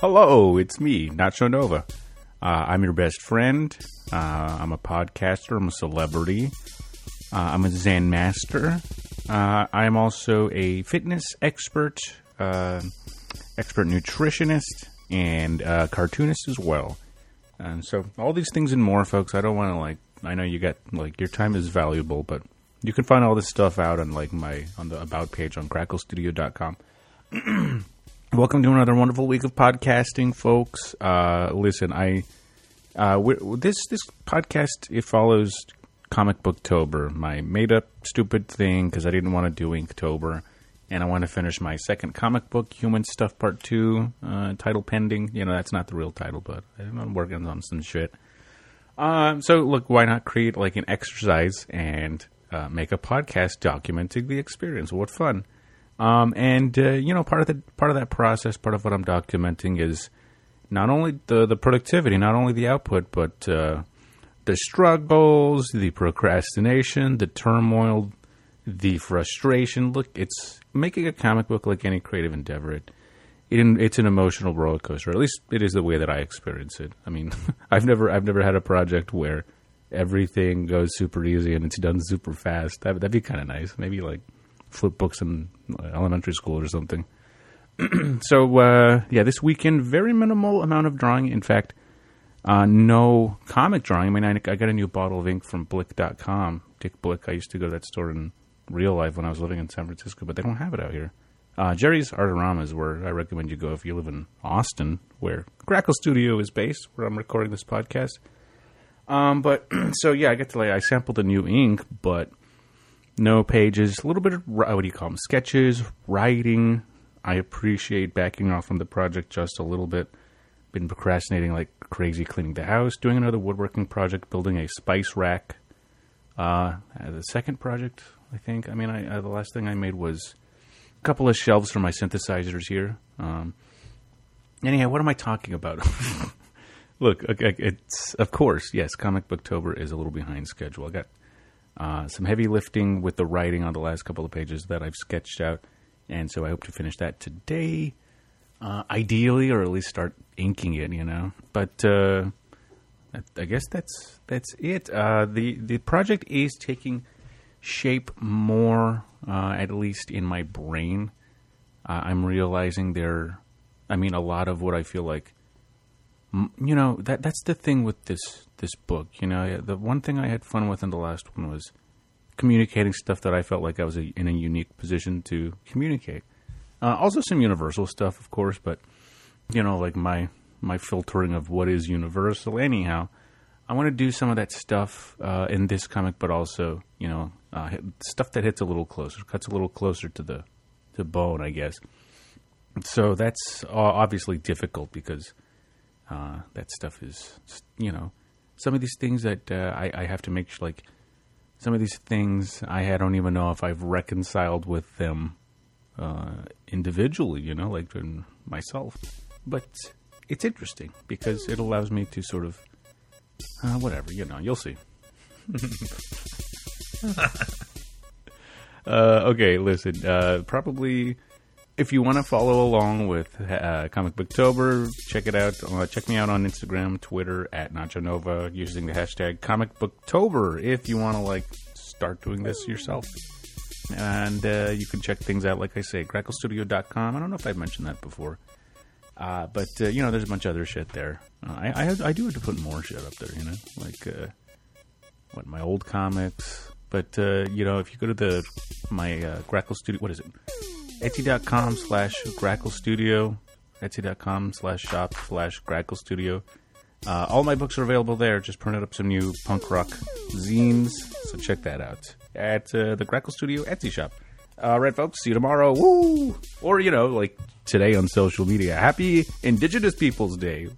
Hello, it's me, Nacho Nova. Uh, I'm your best friend. Uh, I'm a podcaster. I'm a celebrity. Uh, I'm a Zen master. Uh, I'm also a fitness expert, uh, expert nutritionist, and cartoonist as well. And so, all these things and more, folks. I don't want to like. I know you got like your time is valuable, but you can find all this stuff out on like my on the about page on cracklestudio.com. Welcome to another wonderful week of podcasting, folks. Uh, listen, I uh, this this podcast it follows Comic Booktober, my made up stupid thing because I didn't want to do Inktober, and I want to finish my second comic book, Human Stuff Part Two, uh, title pending. You know that's not the real title, but I'm working on some shit. Um, so look, why not create like an exercise and uh, make a podcast documenting the experience? What fun! Um, and uh, you know, part of the part of that process, part of what I'm documenting is not only the the productivity, not only the output, but uh, the struggles, the procrastination, the turmoil, the frustration. Look, it's making a comic book like any creative endeavor. It, it it's an emotional roller coaster. At least it is the way that I experience it. I mean, I've never I've never had a project where everything goes super easy and it's done super fast. That, that'd be kind of nice. Maybe like flip books in elementary school or something. so uh, yeah, this weekend, very minimal amount of drawing. In fact, uh, no comic drawing. I mean, I, I, got a new bottle of ink from Blick.com. Dick Blick. I used to go to that store in real life when I was living in San Francisco, but they don't have it out here. Uh, Jerry's Artorama is where I recommend you go if you live in Austin, where Crackle Studio is based, where I'm recording this podcast. Um, but so yeah, I get to like I sampled the new ink, but no pages, a little bit of what do you call them? Sketches, writing. I appreciate backing off from the project just a little bit. Been procrastinating like crazy cleaning the house, doing another woodworking project, building a spice rack. Uh, the second project, I think. I mean, I, uh, the last thing I made was a couple of shelves for my synthesizers here. Um, anyhow, what am I talking about? Look, it's of course, yes, Comic Booktober is a little behind schedule. I got uh, some heavy lifting with the writing on the last couple of pages that I've sketched out, and so I hope to finish that today, uh, ideally, or at least start inking it. You know, but uh, I guess that's that's it. Uh, the the project is taking shape more, uh, at least in my brain. Uh, I'm realizing there. I mean, a lot of what I feel like you know that that's the thing with this this book. You know, the one thing I had fun with in the last one was communicating stuff that I felt like I was a, in a unique position to communicate. Uh, also, some universal stuff, of course, but you know, like my my filtering of what is universal. Anyhow, I want to do some of that stuff uh, in this comic, but also you know uh, stuff that hits a little closer, cuts a little closer to the to bone, I guess. So that's obviously difficult because uh, that stuff is, you know, some of these things that uh, I, I, have to make sure, like, some of these things I, I don't even know if I've reconciled with them uh, individually, you know, like myself. But it's interesting because it allows me to sort of, uh, whatever, you know, you'll see. Uh, okay, listen, uh, probably if you want to follow along with uh, Comic Booktober, check it out. Uh, check me out on Instagram, Twitter at Nacho Nova using the hashtag Comic Booktober. If you want to like start doing this yourself, and uh, you can check things out. Like I say, cracklestudio.com. I don't know if I've mentioned that before, uh, but uh, you know, there's a bunch of other shit there. Uh, I, I, I do have to put more shit up there. You know, like what my old comics. But you know, if you go to the my Crackle Studio, what is it? Etsy.com slash Crackle Studio. Etsy.com slash shop slash Crackle Studio. Uh, all my books are available there. Just printed up some new punk rock zines. So check that out at uh, the Crackle Studio Etsy shop. All right, folks. See you tomorrow. Woo! Or, you know, like today on social media. Happy Indigenous Peoples Day.